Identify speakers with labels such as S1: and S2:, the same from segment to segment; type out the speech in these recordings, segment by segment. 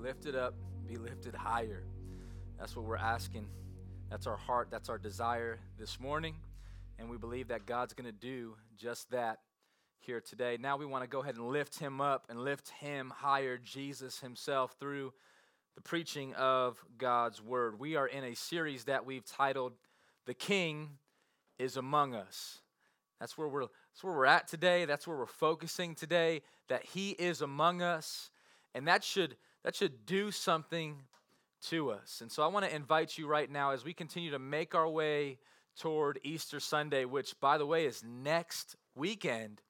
S1: lifted up, be lifted higher. That's what we're asking. That's our heart, that's our desire this morning. And we believe that God's going to do just that here today. Now we want to go ahead and lift him up and lift him higher, Jesus himself, through the preaching of God's word. We are in a series that we've titled The King is Among Us. That's where we're that's where we're at today. That's where we're focusing today that he is among us and that should that should do something to us. And so I want to invite you right now as we continue to make our way toward Easter Sunday, which by the way is next weekend.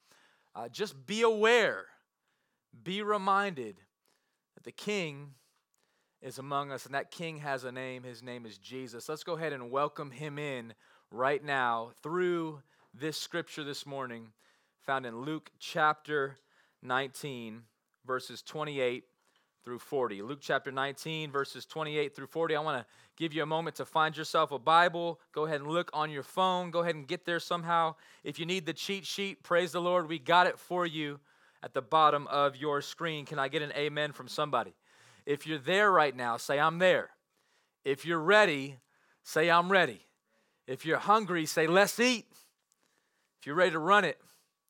S1: Uh, just be aware, be reminded that the King is among us, and that King has a name. His name is Jesus. Let's go ahead and welcome him in right now through this scripture this morning, found in Luke chapter 19, verses 28 through 40. Luke chapter 19, verses 28 through 40. I want to give you a moment to find yourself a Bible. Go ahead and look on your phone. Go ahead and get there somehow. If you need the cheat sheet, praise the Lord. We got it for you at the bottom of your screen. Can I get an amen from somebody? If you're there right now, say, I'm there. If you're ready, say, I'm ready. If you're hungry, say, let's eat. If you're ready to run it,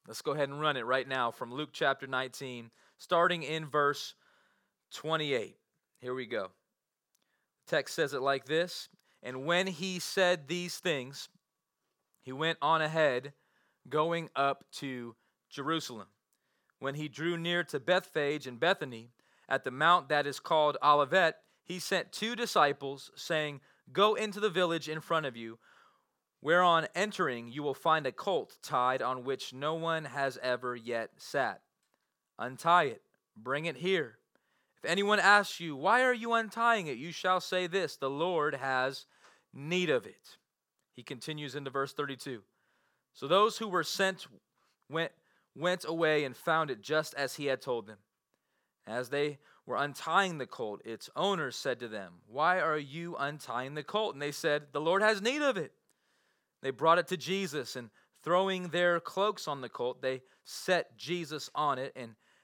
S1: let's go ahead and run it right now from Luke chapter 19, starting in verse 28. Here we go. The text says it like this And when he said these things, he went on ahead, going up to Jerusalem. When he drew near to Bethphage and Bethany, at the mount that is called Olivet, he sent two disciples, saying, Go into the village in front of you, whereon entering you will find a colt tied on which no one has ever yet sat. Untie it, bring it here. If anyone asks you, Why are you untying it? you shall say this The Lord has need of it. He continues into verse 32. So those who were sent went, went away and found it just as he had told them. As they were untying the colt, its owners said to them, Why are you untying the colt? And they said, The Lord has need of it. They brought it to Jesus, and throwing their cloaks on the colt, they set Jesus on it. And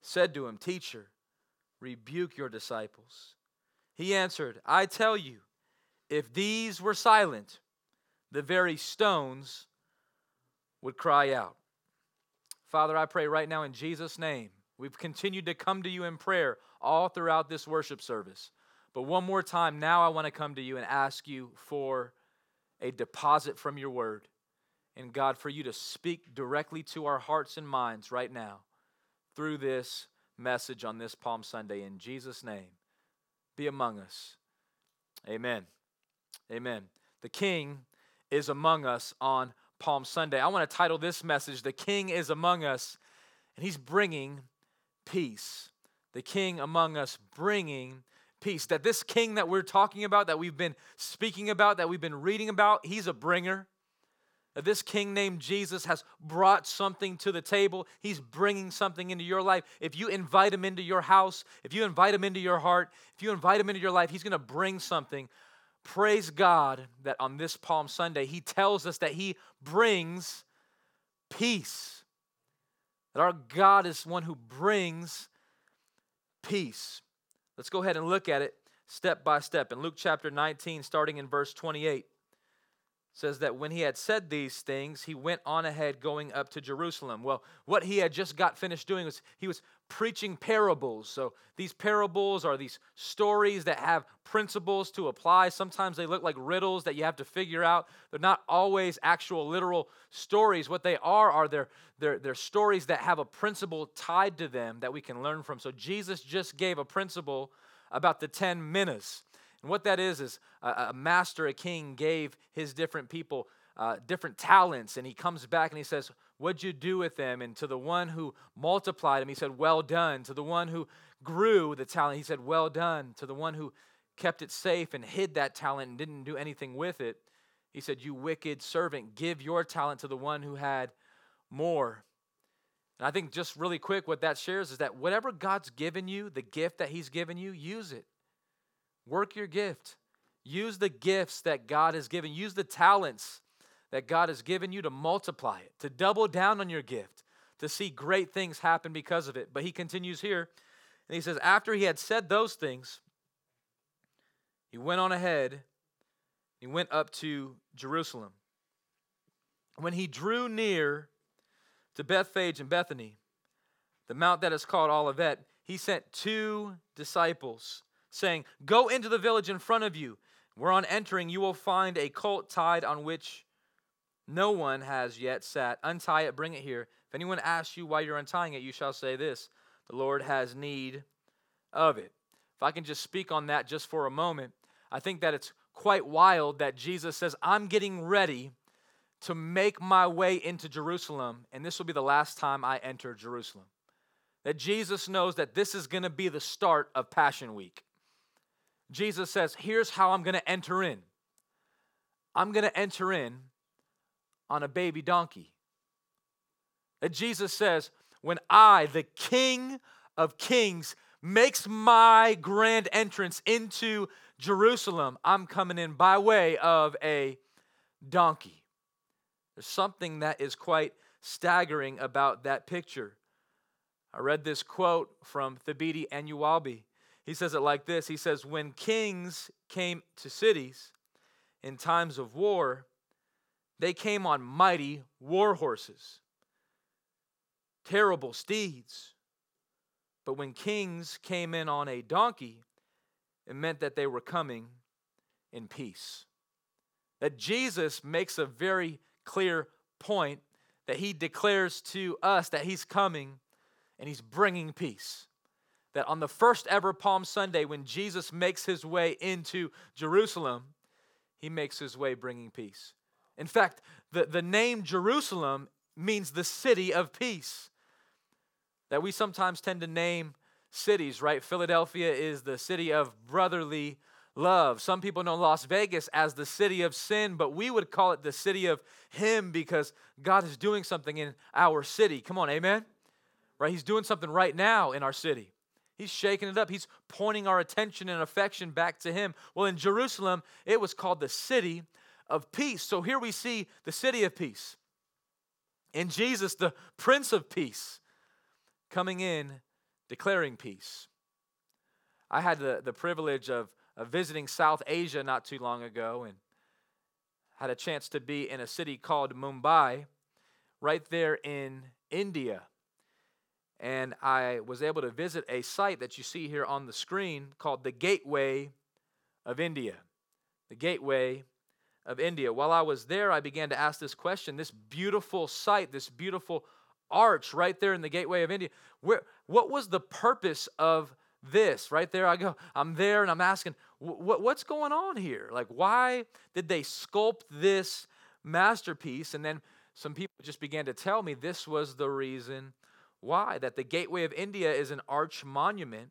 S1: said to him, Teacher, rebuke your disciples. He answered, I tell you, if these were silent, the very stones would cry out. Father, I pray right now in Jesus' name, we've continued to come to you in prayer all throughout this worship service. But one more time, now I want to come to you and ask you for a deposit from your word. And God, for you to speak directly to our hearts and minds right now through this message on this Palm Sunday. In Jesus' name, be among us. Amen. Amen. The King is among us on Palm Sunday. I want to title this message, The King is Among Us, and He's bringing peace. The King among us bringing peace. That this King that we're talking about, that we've been speaking about, that we've been reading about, He's a bringer. This king named Jesus has brought something to the table. He's bringing something into your life. If you invite him into your house, if you invite him into your heart, if you invite him into your life, he's going to bring something. Praise God that on this Palm Sunday, he tells us that he brings peace. That our God is one who brings peace. Let's go ahead and look at it step by step. In Luke chapter 19, starting in verse 28 says that when he had said these things, he went on ahead going up to Jerusalem. Well, what he had just got finished doing was he was preaching parables. So these parables are these stories that have principles to apply. Sometimes they look like riddles that you have to figure out. They're not always actual literal stories. What they are are they're, they're, they're stories that have a principle tied to them that we can learn from. So Jesus just gave a principle about the 10 minas. And what that is, is a, master, a king, gave his different people uh, different talents, and he comes back and he says, What'd you do with them? And to the one who multiplied them, he said, Well done. To the one who grew the talent, he said, Well done. To the one who kept it safe and hid that talent and didn't do anything with it, he said, You wicked servant, give your talent to the one who had more. And I think just really quick, what that shares is that whatever God's given you, the gift that He's given you, use it. Work your gift. Use the gifts that God has given. Use the talents that God has given you to multiply it, to double down on your gift, to see great things happen because of it. But he continues here, and he says, After he had said those things, he went on ahead, he went up to Jerusalem. When he drew near to Bethphage and Bethany, the mount that is called Olivet, he sent two disciples, saying, Go into the village in front of you, where on entering you will find a colt tied on which no one has yet sat. Untie it, bring it here. If anyone asks you why you're untying it, you shall say this The Lord has need of it. If I can just speak on that just for a moment, I think that it's quite wild that Jesus says, I'm getting ready to make my way into Jerusalem, and this will be the last time I enter Jerusalem. That Jesus knows that this is going to be the start of Passion Week. Jesus says, Here's how I'm going to enter in I'm going to enter in on a baby donkey. That Jesus says, When I, the King of Kings, makes my grand entrance into Jerusalem, I'm coming in by way of a donkey. There's something that is quite staggering about that picture. I read this quote from Thabiti Anyabwile. He says it like this He says, When kings came to cities in times of war, they came on mighty war horses, terrible steeds. But when kings came in on a donkey, it meant that they were coming in peace. That Jesus makes a very clear point that he declares to us that he's coming and he's bringing peace. That on the first ever Palm Sunday, when Jesus makes his way into Jerusalem, he makes his way bringing peace. In fact, the, the name Jerusalem means the city of peace. That we sometimes tend to name cities, right? Philadelphia is the city of brotherly love. Some people know Las Vegas as the city of sin, but we would call it the city of Him because God is doing something in our city. Come on, amen? Right? He's doing something right now in our city. He's shaking it up. He's pointing our attention and affection back to Him. Well, in Jerusalem, it was called the city of peace. So here we see the city of peace. In Jesus, the Prince of Peace, coming in declaring peace. I had the, the privilege of of visiting South Asia not too long ago and had a chance to be in a city called Mumbai, right there in India. And I was able to visit a site that you see here on the screen called the Gateway of India. The Gateway of India. While I was there, I began to ask this question this beautiful site, this beautiful arch right there in the Gateway of India, where, what was the purpose of this? Right there, I go, I'm there and I'm asking, what's going on here? Like, why did they sculpt this masterpiece? And then some people just began to tell me this was the reason why. That the Gateway of India is an arch monument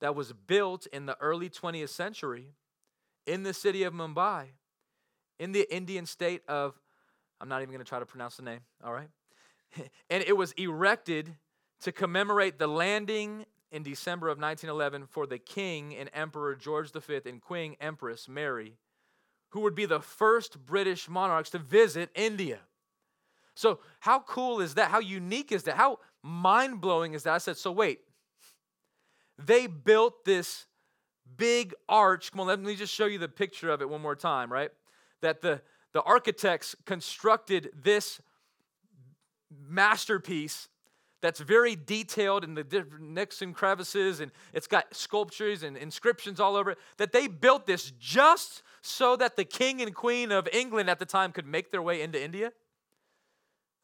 S1: that was built in the early 20th century in the city of Mumbai, in the Indian state of, I'm not even going to try to pronounce the name, all right? and it was erected to commemorate the landing in December of 1911 for the King and Emperor George V and Queen Empress Mary, who would be the first British monarchs to visit India. So, how cool is that? How unique is that? How mind blowing is that? I said, so wait, they built this big arch. Come on, let me just show you the picture of it one more time, right? That the, the architects constructed this masterpiece that's very detailed in the different nicks and crevices, and it's got sculptures and inscriptions all over it, that they built this just so that the king and queen of England at the time could make their way into India.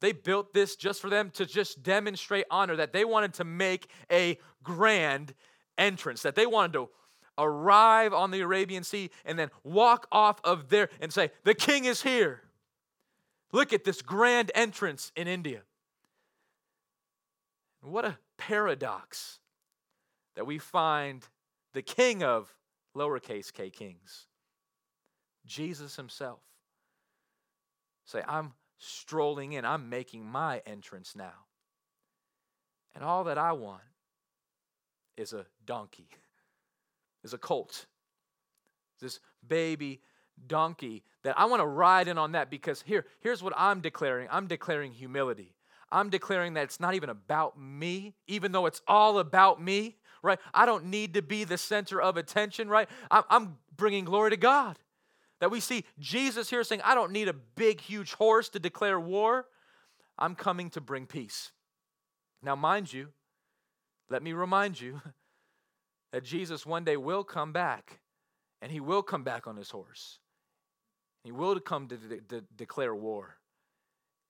S1: They built this just for them to just demonstrate honor, that they wanted to make a grand entrance, that they wanted to arrive on the Arabian Sea and then walk off of there and say, The king is here. Look at this grand entrance in India. What a paradox that we find the king of lowercase k kings, Jesus himself. Say, I'm strolling in, I'm making my entrance now. And all that I want is a donkey, is a colt, this baby donkey that I want to ride in on that because here, here's what I'm declaring I'm declaring humility. I'm declaring that it's not even about me, even though it's all about me, right? I don't need to be the center of attention, right? I'm bringing glory to God. That we see Jesus here saying, I don't need a big, huge horse to declare war. I'm coming to bring peace. Now, mind you, let me remind you that Jesus one day will come back, and he will come back on his horse. He will come to, de- de- declare war.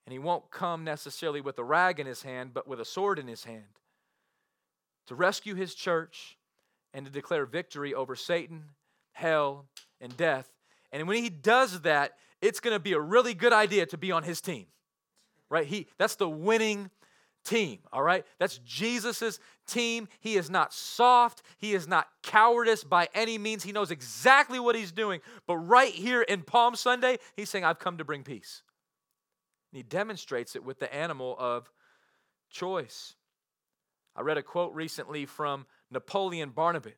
S1: And he won't come necessarily with a rag in his hand, but with a sword in his hand to rescue his church and to declare victory over Satan, hell, and death. And when he does that, it's going to be a really good idea to be on his team. Right? He that's the winning team, all right? That's Jesus's team. He is not soft, he is not cowardice by any means. He knows exactly what he's doing. But right here in Palm Sunday, he's saying, "I've come to bring peace." And he demonstrates it with the animal of choice. I read a quote recently from Napoleon Bonaparte.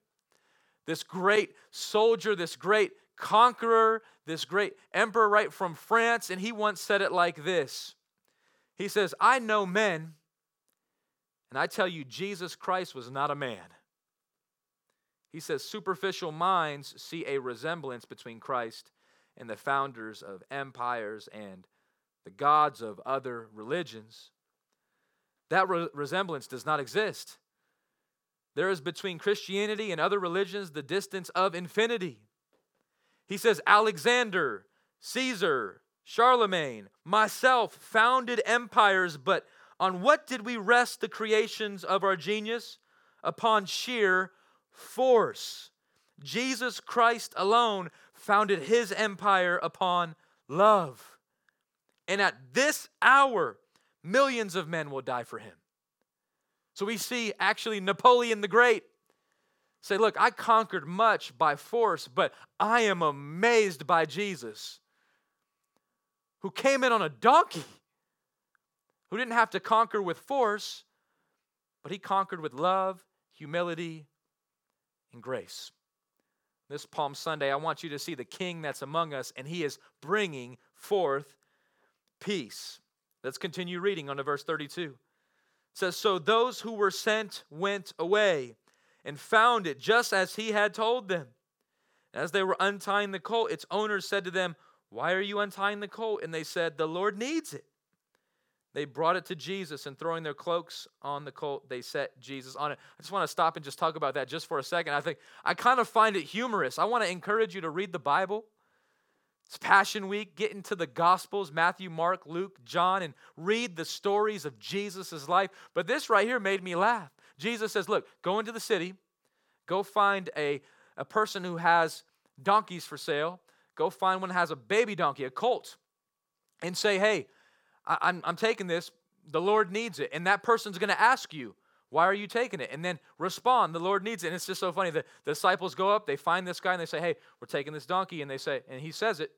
S1: This great soldier, this great conqueror, this great emperor, right from France, and he once said it like this He says, I know men, and I tell you, Jesus Christ was not a man. He says, superficial minds see a resemblance between Christ and the founders of empires and the gods of other religions. That re- resemblance does not exist. There is between Christianity and other religions the distance of infinity. He says, Alexander, Caesar, Charlemagne, myself founded empires, but on what did we rest the creations of our genius? Upon sheer force. Jesus Christ alone founded his empire upon love. And at this hour, millions of men will die for him. So we see actually Napoleon the Great say, Look, I conquered much by force, but I am amazed by Jesus, who came in on a donkey, who didn't have to conquer with force, but he conquered with love, humility, and grace. This Palm Sunday, I want you to see the King that's among us, and he is bringing forth peace. Let's continue reading on to verse 32. It says, So those who were sent went away and found it just as he had told them. As they were untying the colt, its owner said to them, Why are you untying the colt? And they said, The Lord needs it. They brought it to Jesus and throwing their cloaks on the colt, they set Jesus on it. I just want to stop and just talk about that just for a second. I think I kind of find it humorous. I want to encourage you to read the Bible it's Passion Week. Get into the Gospels Matthew, Mark, Luke, John, and read the stories of Jesus' life. But this right here made me laugh. Jesus says, Look, go into the city, go find a, a person who has donkeys for sale, go find one that has a baby donkey, a colt, and say, Hey, I, I'm, I'm taking this. The Lord needs it. And that person's going to ask you, why are you taking it? And then respond, the Lord needs it. And it's just so funny. The, the disciples go up, they find this guy, and they say, Hey, we're taking this donkey. And they say, and he says it,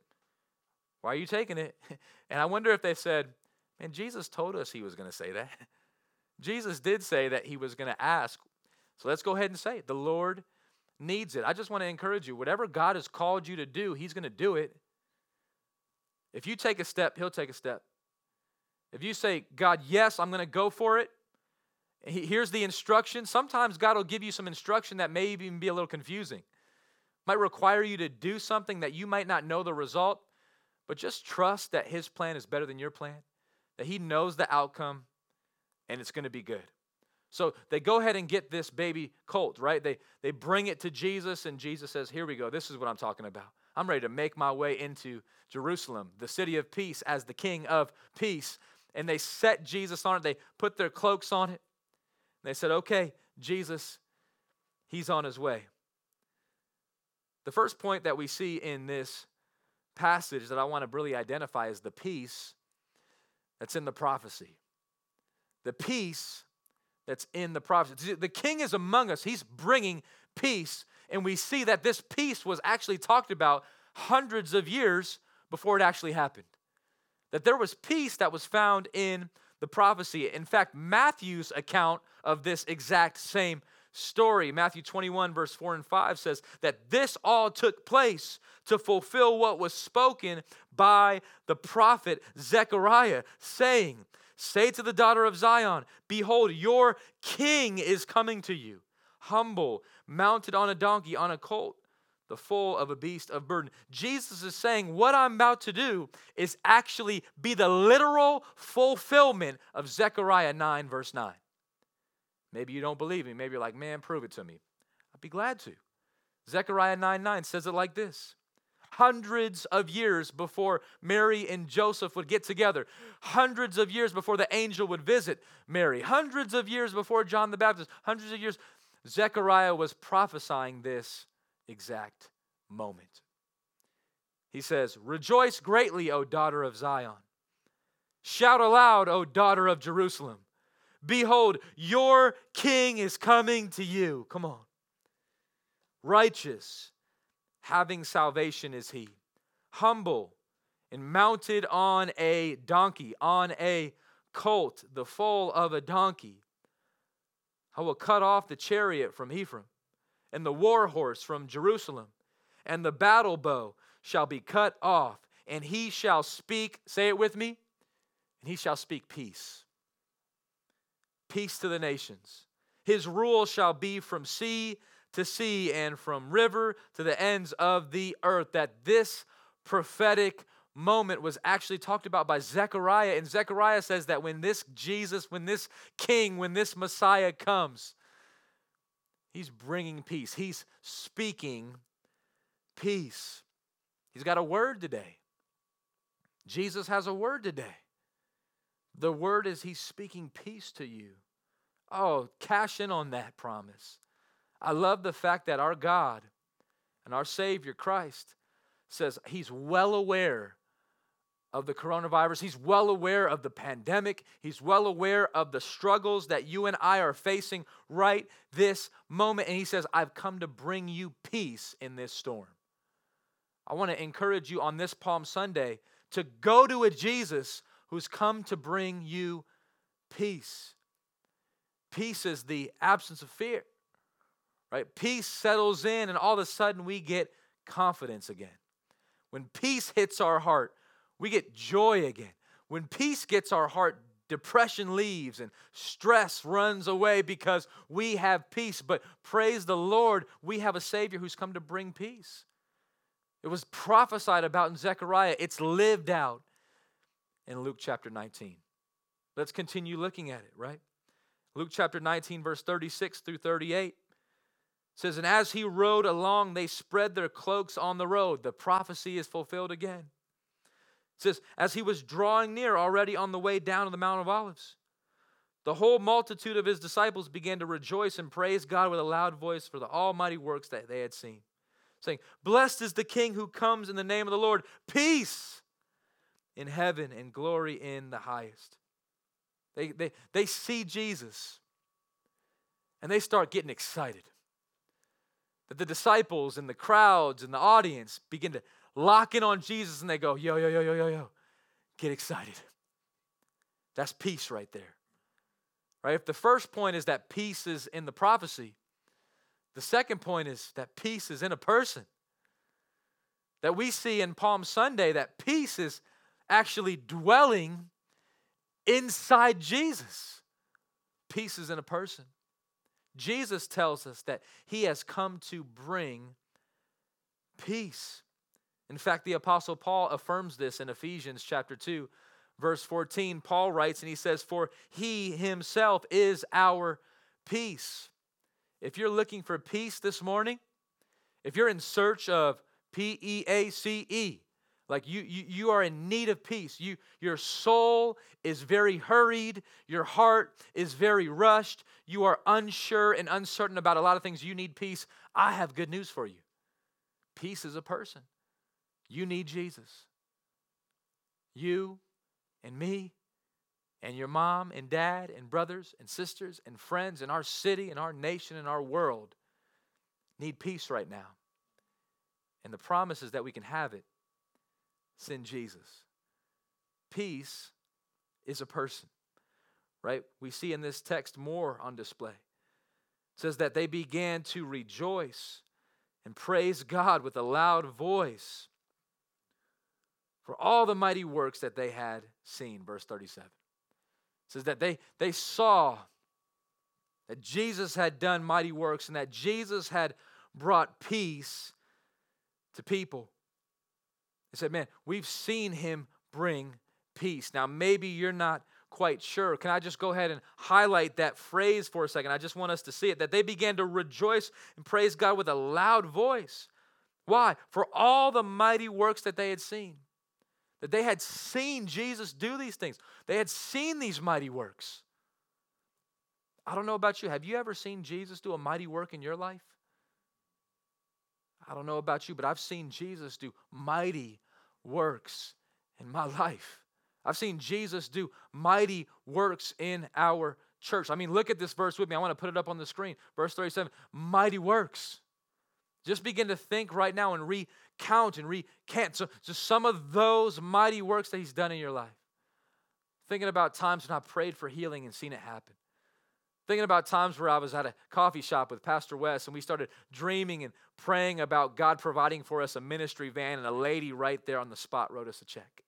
S1: Why are you taking it? And I wonder if they said, Man, Jesus told us he was going to say that. Jesus did say that he was going to ask. So let's go ahead and say it. The Lord needs it. I just want to encourage you whatever God has called you to do, he's going to do it. If you take a step, he'll take a step. If you say, God, yes, I'm going to go for it, Here's the instruction. Sometimes God will give you some instruction that may even be a little confusing. Might require you to do something that you might not know the result, but just trust that His plan is better than your plan, that He knows the outcome, and it's going to be good. So they go ahead and get this baby colt, right? They, they bring it to Jesus, and Jesus says, Here we go. This is what I'm talking about. I'm ready to make my way into Jerusalem, the city of peace, as the king of peace. And they set Jesus on it, they put their cloaks on it. They said, okay, Jesus, he's on his way. The first point that we see in this passage that I want to really identify is the peace that's in the prophecy. The peace that's in the prophecy. The king is among us, he's bringing peace. And we see that this peace was actually talked about hundreds of years before it actually happened. That there was peace that was found in the prophecy. In fact, Matthew's account of this exact same story, Matthew 21, verse 4 and 5 says that this all took place to fulfill what was spoken by the prophet Zechariah, saying, Say to the daughter of Zion, Behold, your king is coming to you, humble, mounted on a donkey, on a colt the foal of a beast of burden. Jesus is saying, What I'm about to do is actually be the literal fulfillment of Zechariah 9, verse 9. Maybe you don't believe me. Maybe you're like, Man, prove it to me. I'd be glad to. Zechariah 9 9 says it like this Hundreds of years before Mary and Joseph would get together, hundreds of years before the angel would visit Mary, hundreds of years before John the Baptist, hundreds of years, Zechariah was prophesying this exact moment. He says, Rejoice greatly, O daughter of Zion. Shout aloud, O daughter of Jerusalem. Behold, your king is coming to you. Come on. Righteous, having salvation is he. Humble and mounted on a donkey, on a colt, the foal of a donkey. I will cut off the chariot from Ephraim and the war horse from Jerusalem, and the battle bow shall be cut off, and he shall speak, say it with me, and he shall speak peace. Peace to the nations. His rule shall be from sea to sea and from river to the ends of the earth. That this prophetic moment was actually talked about by Zechariah. And Zechariah says that when this Jesus, when this king, when this Messiah comes, He's bringing peace. He's speaking peace. He's got a word today. Jesus has a word today. The word is He's speaking peace to you. Oh, cash in on that promise. I love the fact that our God and our Savior Christ says He's well aware of the coronavirus. He's well aware of the pandemic. He's well aware of the struggles that you and I are facing right this moment. And he says, I've come to bring you peace in this storm. I want to encourage you on this Palm Sunday to go to a Jesus who's come to bring you peace. Peace is the absence of fear, right? Peace settles in, and all of a sudden we get confidence again. When peace hits our heart, we get joy again. When peace gets our heart, depression leaves and stress runs away because we have peace. But praise the Lord, we have a Savior who's come to bring peace. It was prophesied about in Zechariah, it's lived out in Luke chapter 19. Let's continue looking at it, right? Luke chapter 19, verse 36 through 38 says, And as he rode along, they spread their cloaks on the road. The prophecy is fulfilled again. It says, as he was drawing near, already on the way down to the Mount of Olives, the whole multitude of his disciples began to rejoice and praise God with a loud voice for the almighty works that they had seen, saying, Blessed is the King who comes in the name of the Lord, peace in heaven and glory in the highest. They, they, they see Jesus and they start getting excited. That the disciples and the crowds and the audience begin to lock in on Jesus and they go, yo, yo, yo, yo, yo, yo, get excited. That's peace right there. Right? If the first point is that peace is in the prophecy, the second point is that peace is in a person. That we see in Palm Sunday that peace is actually dwelling inside Jesus. Peace is in a person. Jesus tells us that he has come to bring peace. In fact, the Apostle Paul affirms this in Ephesians chapter 2, verse 14. Paul writes and he says, For he himself is our peace. If you're looking for peace this morning, if you're in search of P E A C E, like you, you, you are in need of peace. You, your soul is very hurried. Your heart is very rushed. You are unsure and uncertain about a lot of things. You need peace. I have good news for you. Peace is a person. You need Jesus. You and me, And your mom and dad and brothers and sisters and friends in our city and our nation and our world need peace right now. And the promise is that we can have it. In Jesus. Peace is a person, right? We see in this text more on display. It says that they began to rejoice and praise God with a loud voice for all the mighty works that they had seen. Verse 37 it says that they, they saw that Jesus had done mighty works and that Jesus had brought peace to people. They said, Man, we've seen him bring peace. Now, maybe you're not quite sure. Can I just go ahead and highlight that phrase for a second? I just want us to see it that they began to rejoice and praise God with a loud voice. Why? For all the mighty works that they had seen. That they had seen Jesus do these things, they had seen these mighty works. I don't know about you. Have you ever seen Jesus do a mighty work in your life? I don't know about you, but I've seen Jesus do mighty works in my life. I've seen Jesus do mighty works in our church. I mean, look at this verse with me. I want to put it up on the screen. Verse 37 Mighty works. Just begin to think right now and recount and recant. So, so some of those mighty works that He's done in your life. Thinking about times when I prayed for healing and seen it happen. Thinking about times where I was at a coffee shop with Pastor West and we started dreaming and praying about God providing for us a ministry van, and a lady right there on the spot wrote us a check.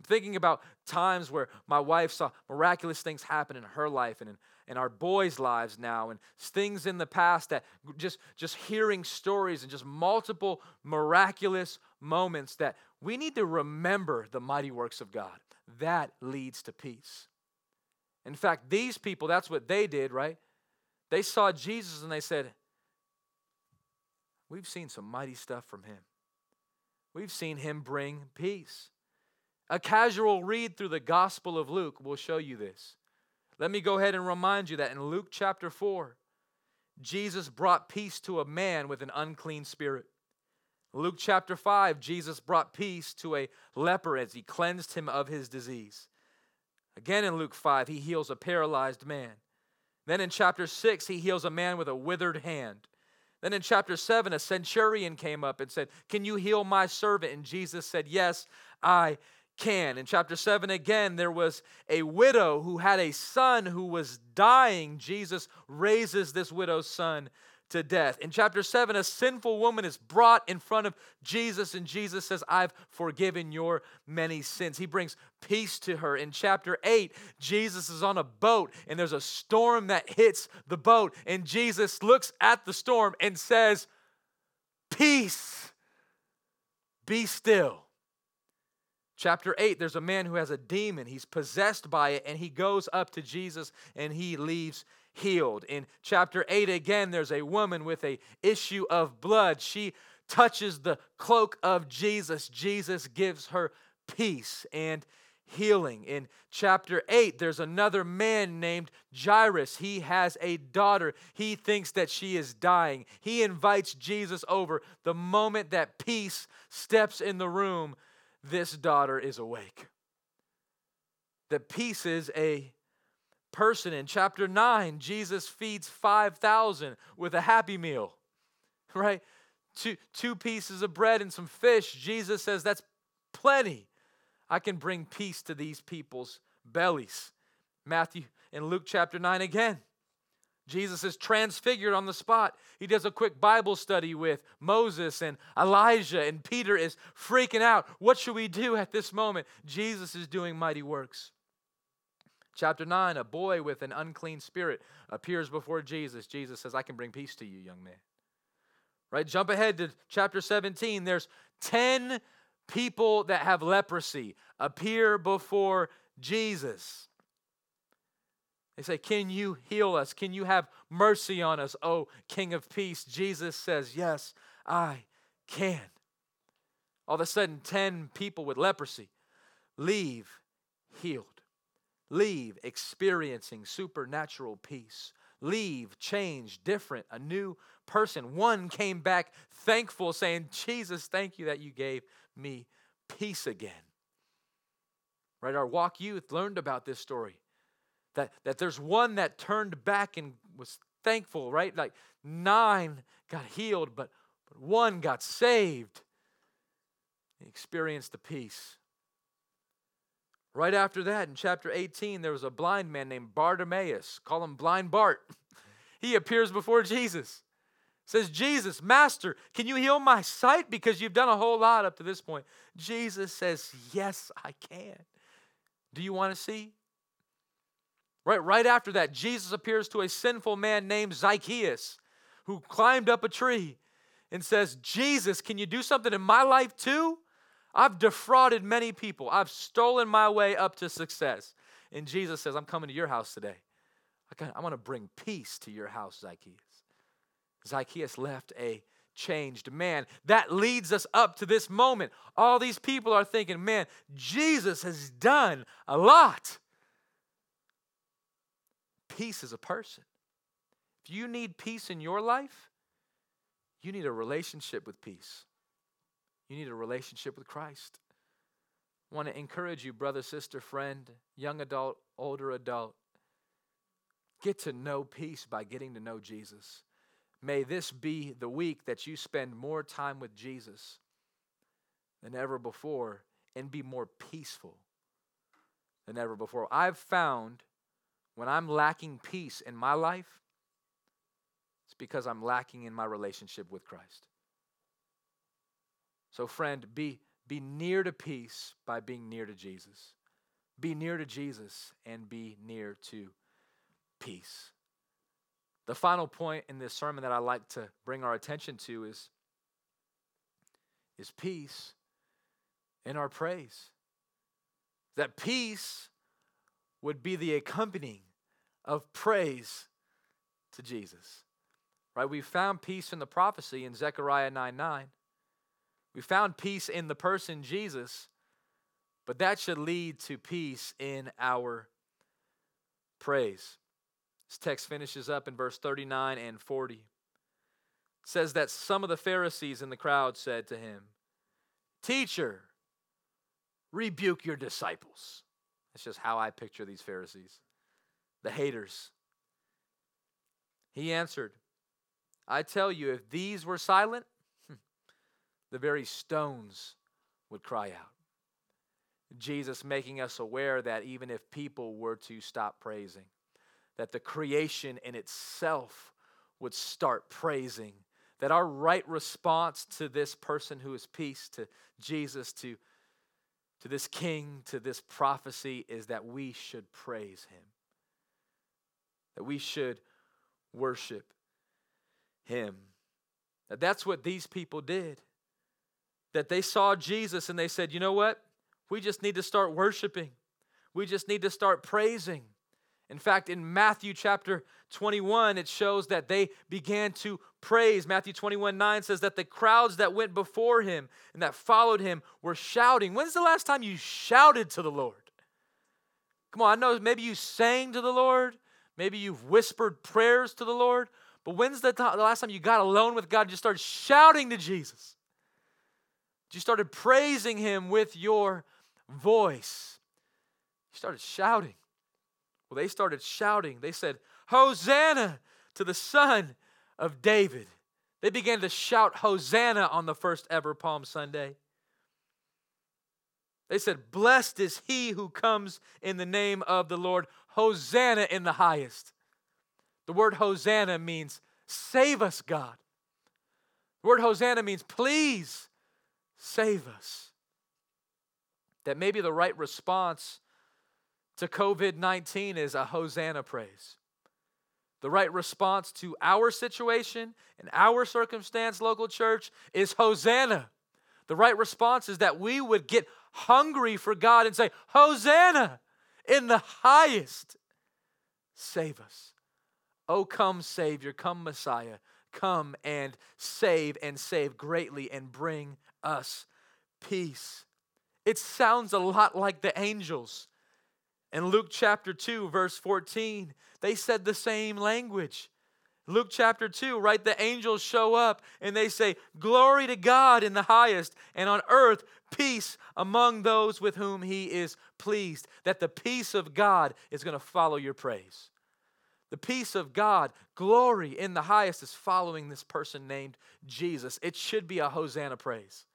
S1: I'm thinking about times where my wife saw miraculous things happen in her life and in, in our boys' lives now, and things in the past that just, just hearing stories and just multiple miraculous moments that we need to remember the mighty works of God. That leads to peace. In fact, these people, that's what they did, right? They saw Jesus and they said, We've seen some mighty stuff from him. We've seen him bring peace. A casual read through the Gospel of Luke will show you this. Let me go ahead and remind you that in Luke chapter 4, Jesus brought peace to a man with an unclean spirit. Luke chapter 5, Jesus brought peace to a leper as he cleansed him of his disease. Again in Luke 5, he heals a paralyzed man. Then in chapter 6, he heals a man with a withered hand. Then in chapter 7, a centurion came up and said, Can you heal my servant? And Jesus said, Yes, I can. In chapter 7, again, there was a widow who had a son who was dying. Jesus raises this widow's son to death. In chapter 7, a sinful woman is brought in front of Jesus, and Jesus says, I've forgiven your many sins. He brings peace to her. In chapter 8, Jesus is on a boat, and there's a storm that hits the boat, and Jesus looks at the storm and says, Peace, be still. Chapter 8, there's a man who has a demon. He's possessed by it, and he goes up to Jesus and he leaves healed. In chapter 8 again there's a woman with a issue of blood. She touches the cloak of Jesus. Jesus gives her peace and healing. In chapter 8, there's another man named Jairus. He has a daughter. He thinks that she is dying. He invites Jesus over. The moment that peace steps in the room, this daughter is awake. That peace is a person. In chapter 9, Jesus feeds 5,000 with a happy meal, right? Two, two pieces of bread and some fish. Jesus says, That's plenty. I can bring peace to these people's bellies. Matthew and Luke chapter 9 again. Jesus is transfigured on the spot. He does a quick Bible study with Moses and Elijah, and Peter is freaking out. What should we do at this moment? Jesus is doing mighty works. Chapter 9, a boy with an unclean spirit appears before Jesus. Jesus says, I can bring peace to you, young man. Right? Jump ahead to chapter 17. There's 10 people that have leprosy appear before Jesus. They say, Can you heal us? Can you have mercy on us, O King of Peace? Jesus says, Yes, I can. All of a sudden, 10 people with leprosy leave healed leave experiencing supernatural peace, leave changed, different, a new person. One came back thankful, saying, Jesus, thank you that you gave me peace again. Right? Our walk youth learned about this story. That, that there's one that turned back and was thankful, right? Like nine got healed, but, but one got saved. He experienced the peace. Right after that, in chapter 18, there was a blind man named Bartimaeus. Call him Blind Bart. he appears before Jesus. Says, Jesus, Master, can you heal my sight? Because you've done a whole lot up to this point. Jesus says, Yes, I can. Do you want to see? Right, right after that, Jesus appears to a sinful man named Zacchaeus who climbed up a tree and says, Jesus, can you do something in my life too? I've defrauded many people. I've stolen my way up to success. And Jesus says, I'm coming to your house today. I want to bring peace to your house, Zacchaeus. Zacchaeus left a changed man. That leads us up to this moment. All these people are thinking, man, Jesus has done a lot. Peace is a person. If you need peace in your life, you need a relationship with peace. You need a relationship with Christ. I want to encourage you, brother, sister, friend, young adult, older adult. Get to know peace by getting to know Jesus. May this be the week that you spend more time with Jesus than ever before and be more peaceful than ever before. I've found when I'm lacking peace in my life, it's because I'm lacking in my relationship with Christ. So, friend, be, be near to peace by being near to Jesus. Be near to Jesus and be near to peace. The final point in this sermon that I like to bring our attention to is, is peace in our praise. That peace would be the accompanying of praise to Jesus. Right? We found peace in the prophecy in Zechariah 9 9. We found peace in the person Jesus, but that should lead to peace in our praise. This text finishes up in verse 39 and 40. It says that some of the Pharisees in the crowd said to him, Teacher, rebuke your disciples. That's just how I picture these Pharisees, the haters. He answered, I tell you, if these were silent, hmm, the very stones would cry out. Jesus making us aware that even if people were to stop praising, that the creation in itself would start praising. That our right response to this person who is peace, to Jesus, to, to this king, to this prophecy, is that we should praise him. That we should worship him. That that's what these people did. That they saw Jesus and they said, you know what? We just need to start worshiping. We just need to start praising. In fact, in Matthew chapter 21, it shows that they began to praise. Matthew 21 9 says that the crowds that went before him and that followed him were shouting. When's the last time you shouted to the Lord? Come on, I know maybe you sang to the Lord, maybe you've whispered prayers to the Lord, but when's the, the last time you got alone with God and just started shouting to Jesus? You started praising him with your voice. You started shouting. Well, they started shouting. They said, Hosanna to the Son of David. They began to shout Hosanna on the first ever Palm Sunday. They said, Blessed is he who comes in the name of the Lord. Hosanna in the highest. The word Hosanna means save us, God. The word Hosanna means please save us. That may be the right response to COVID 19 is a Hosanna praise. The right response to our situation and our circumstance, local church, is Hosanna. The right response is that we would get hungry for God and say, Hosanna in the highest. Save us. Oh, come, Savior, come, Messiah, come and save and save greatly and bring us peace. It sounds a lot like the angels in Luke chapter 2, verse 14, they said the same language. Luke chapter 2, right? The angels show up and they say, Glory to God in the highest, and on earth, peace among those with whom he is pleased. That the peace of God is going to follow your praise. The peace of God, glory in the highest, is following this person named Jesus. It should be a Hosanna praise.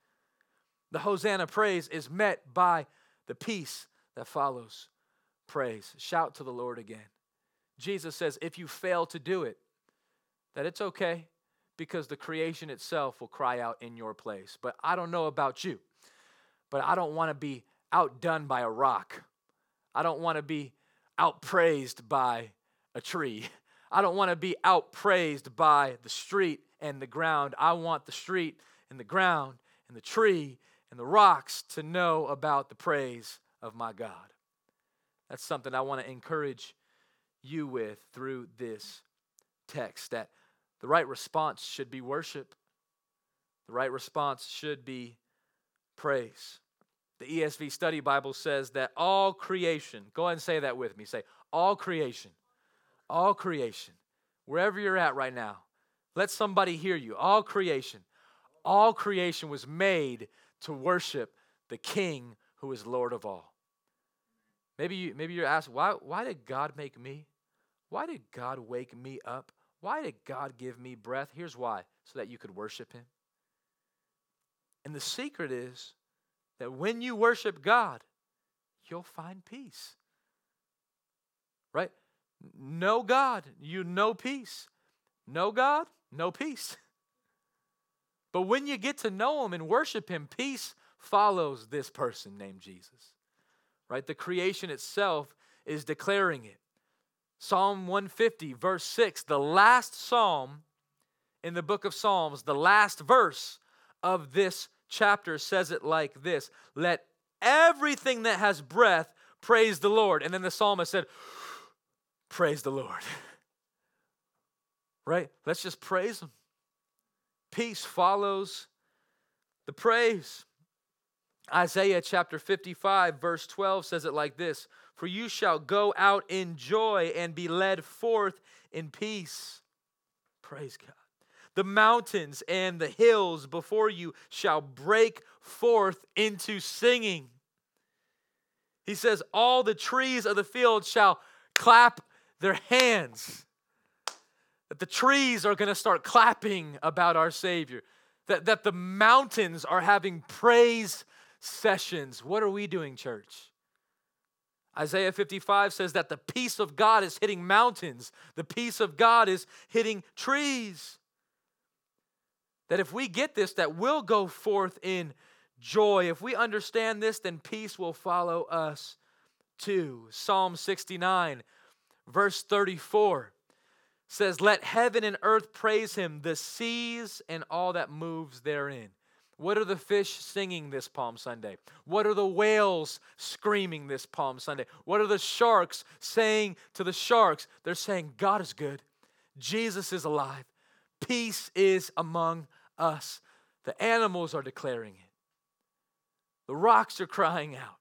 S1: The Hosanna praise is met by the peace that follows praise. Shout to the Lord again. Jesus says, if you fail to do it, that it's okay because the creation itself will cry out in your place. But I don't know about you, but I don't want to be outdone by a rock. I don't want to be outpraised by a tree. I don't want to be outpraised by the street and the ground. I want the street and the ground and the tree and the rocks to know about the praise of my God. That's something I want to encourage you with through this text that the right response should be worship. The right response should be praise. The ESV Study Bible says that all creation, go ahead and say that with me. Say, all creation, all creation, wherever you're at right now, let somebody hear you. All creation, all creation was made to worship the King who is Lord of all. Maybe, you, maybe you're asked, why, why did God make me? Why did God wake me up? Why did God give me breath? Here's why so that you could worship Him. And the secret is that when you worship God, you'll find peace. Right? No God, you know peace. No God, no peace. But when you get to know Him and worship Him, peace follows this person named Jesus. Right? The creation itself is declaring it. Psalm 150, verse 6, the last psalm in the book of Psalms, the last verse of this chapter says it like this Let everything that has breath praise the Lord. And then the psalmist said, Praise the Lord. Right? Let's just praise Him. Peace follows the praise. Isaiah chapter 55, verse 12 says it like this For you shall go out in joy and be led forth in peace. Praise God. The mountains and the hills before you shall break forth into singing. He says, All the trees of the field shall clap their hands. That the trees are going to start clapping about our Savior. That, that the mountains are having praise sessions. What are we doing, church? Isaiah 55 says that the peace of God is hitting mountains, the peace of God is hitting trees. That if we get this, that we'll go forth in joy. If we understand this, then peace will follow us too. Psalm 69, verse 34 says, Let heaven and earth praise him, the seas and all that moves therein. What are the fish singing this Palm Sunday? What are the whales screaming this Palm Sunday? What are the sharks saying to the sharks? They're saying, God is good. Jesus is alive. Peace is among us. The animals are declaring it. The rocks are crying out.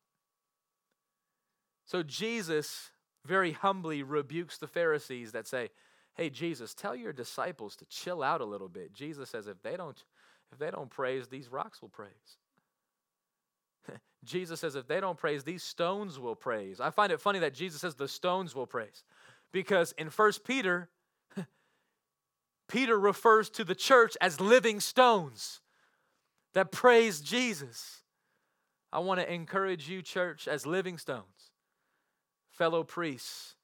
S1: So Jesus very humbly rebukes the Pharisees that say, Hey, Jesus, tell your disciples to chill out a little bit. Jesus says, if they don't if they don't praise, these rocks will praise. Jesus says, if they don't praise, these stones will praise. I find it funny that Jesus says the stones will praise. Because in First Peter, Peter refers to the church as living stones that praise Jesus. I want to encourage you, church, as living stones, fellow priests,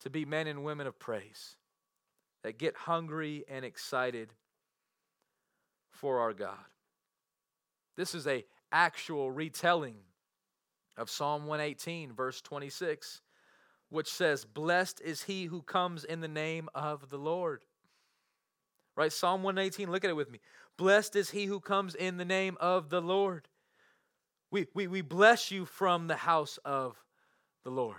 S1: to be men and women of praise that get hungry and excited for our God. This is a actual retelling of Psalm 118 verse 26 which says blessed is he who comes in the name of the Lord. Right? Psalm 118 look at it with me. Blessed is he who comes in the name of the Lord. We, we, we bless you from the house of the Lord.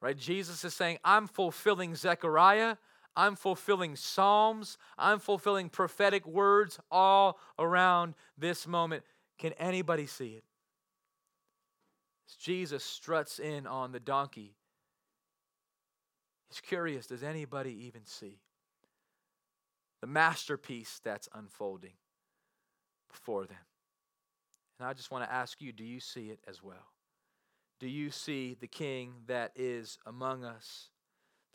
S1: Right? Jesus is saying, I'm fulfilling Zechariah. I'm fulfilling Psalms. I'm fulfilling prophetic words all around this moment. Can anybody see it? As Jesus struts in on the donkey, he's curious does anybody even see? the masterpiece that's unfolding before them. And I just want to ask you do you see it as well? Do you see the king that is among us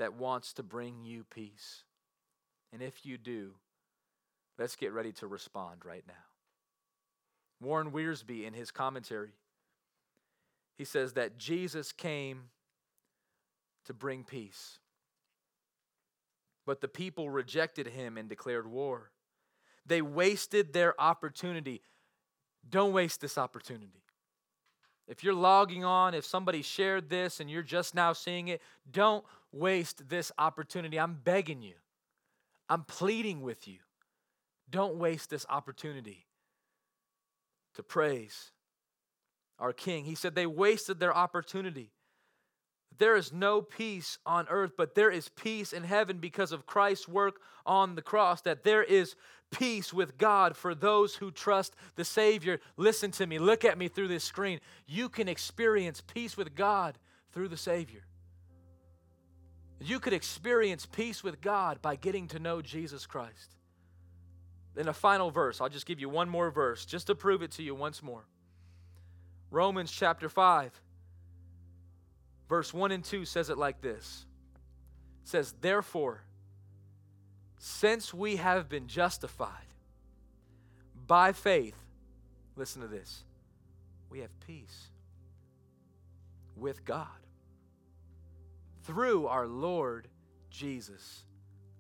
S1: that wants to bring you peace? And if you do, let's get ready to respond right now. Warren Wiersbe, in his commentary, he says that Jesus came to bring peace. But the people rejected him and declared war. They wasted their opportunity. Don't waste this opportunity. If you're logging on, if somebody shared this and you're just now seeing it, don't waste this opportunity. I'm begging you, I'm pleading with you. Don't waste this opportunity to praise our King. He said they wasted their opportunity. There is no peace on earth, but there is peace in heaven because of Christ's work on the cross. That there is peace with God for those who trust the Savior. Listen to me, look at me through this screen. You can experience peace with God through the Savior. You could experience peace with God by getting to know Jesus Christ. In a final verse, I'll just give you one more verse just to prove it to you once more. Romans chapter 5, verse 1 and 2 says it like this it says, Therefore, since we have been justified by faith, listen to this, we have peace with God through our Lord Jesus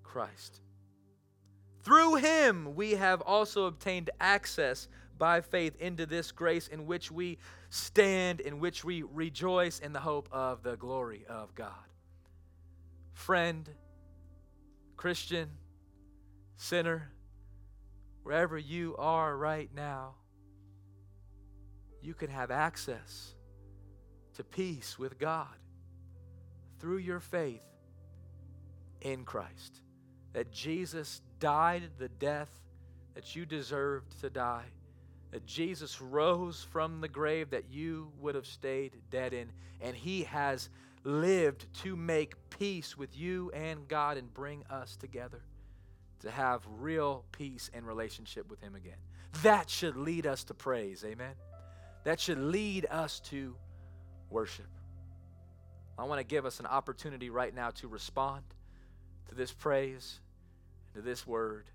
S1: Christ. Through him we have also obtained access by faith into this grace in which we stand, in which we rejoice in the hope of the glory of God. Friend, Christian, sinner, wherever you are right now, you can have access to peace with God through your faith in Christ. That Jesus died the death that you deserved to die. That Jesus rose from the grave that you would have stayed dead in. And he has lived to make peace with you and God and bring us together to have real peace and relationship with him again. That should lead us to praise. Amen. That should lead us to worship. I want to give us an opportunity right now to respond to this praise, to this word,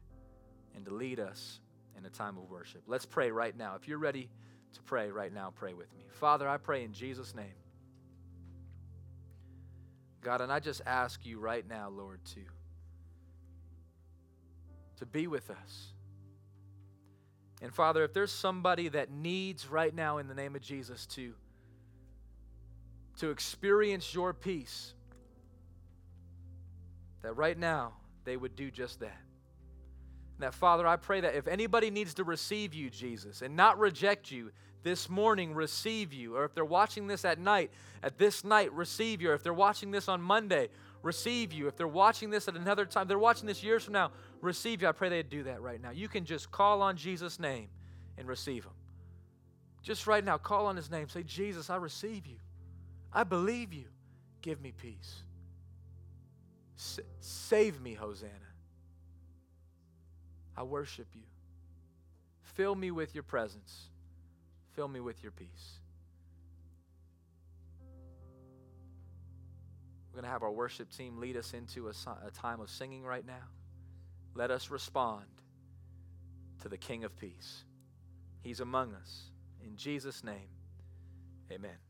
S1: and to lead us in a time of worship. Let's pray right now. If you're ready to pray right now, pray with me. Father, I pray in Jesus' name. God, and I just ask you right now, Lord, to, to be with us. And Father, if there's somebody that needs right now in the name of Jesus to to experience your peace, that right now they would do just that. And that, Father, I pray that if anybody needs to receive you, Jesus, and not reject you, this morning receive you. Or if they're watching this at night, at this night, receive you. Or if they're watching this on Monday, receive you. If they're watching this at another time, they're watching this years from now, receive you. I pray they'd do that right now. You can just call on Jesus' name and receive him. Just right now, call on his name. Say, Jesus, I receive you. I believe you. Give me peace. S- save me, Hosanna. I worship you. Fill me with your presence. Fill me with your peace. We're going to have our worship team lead us into a, a time of singing right now. Let us respond to the King of Peace. He's among us. In Jesus' name, amen.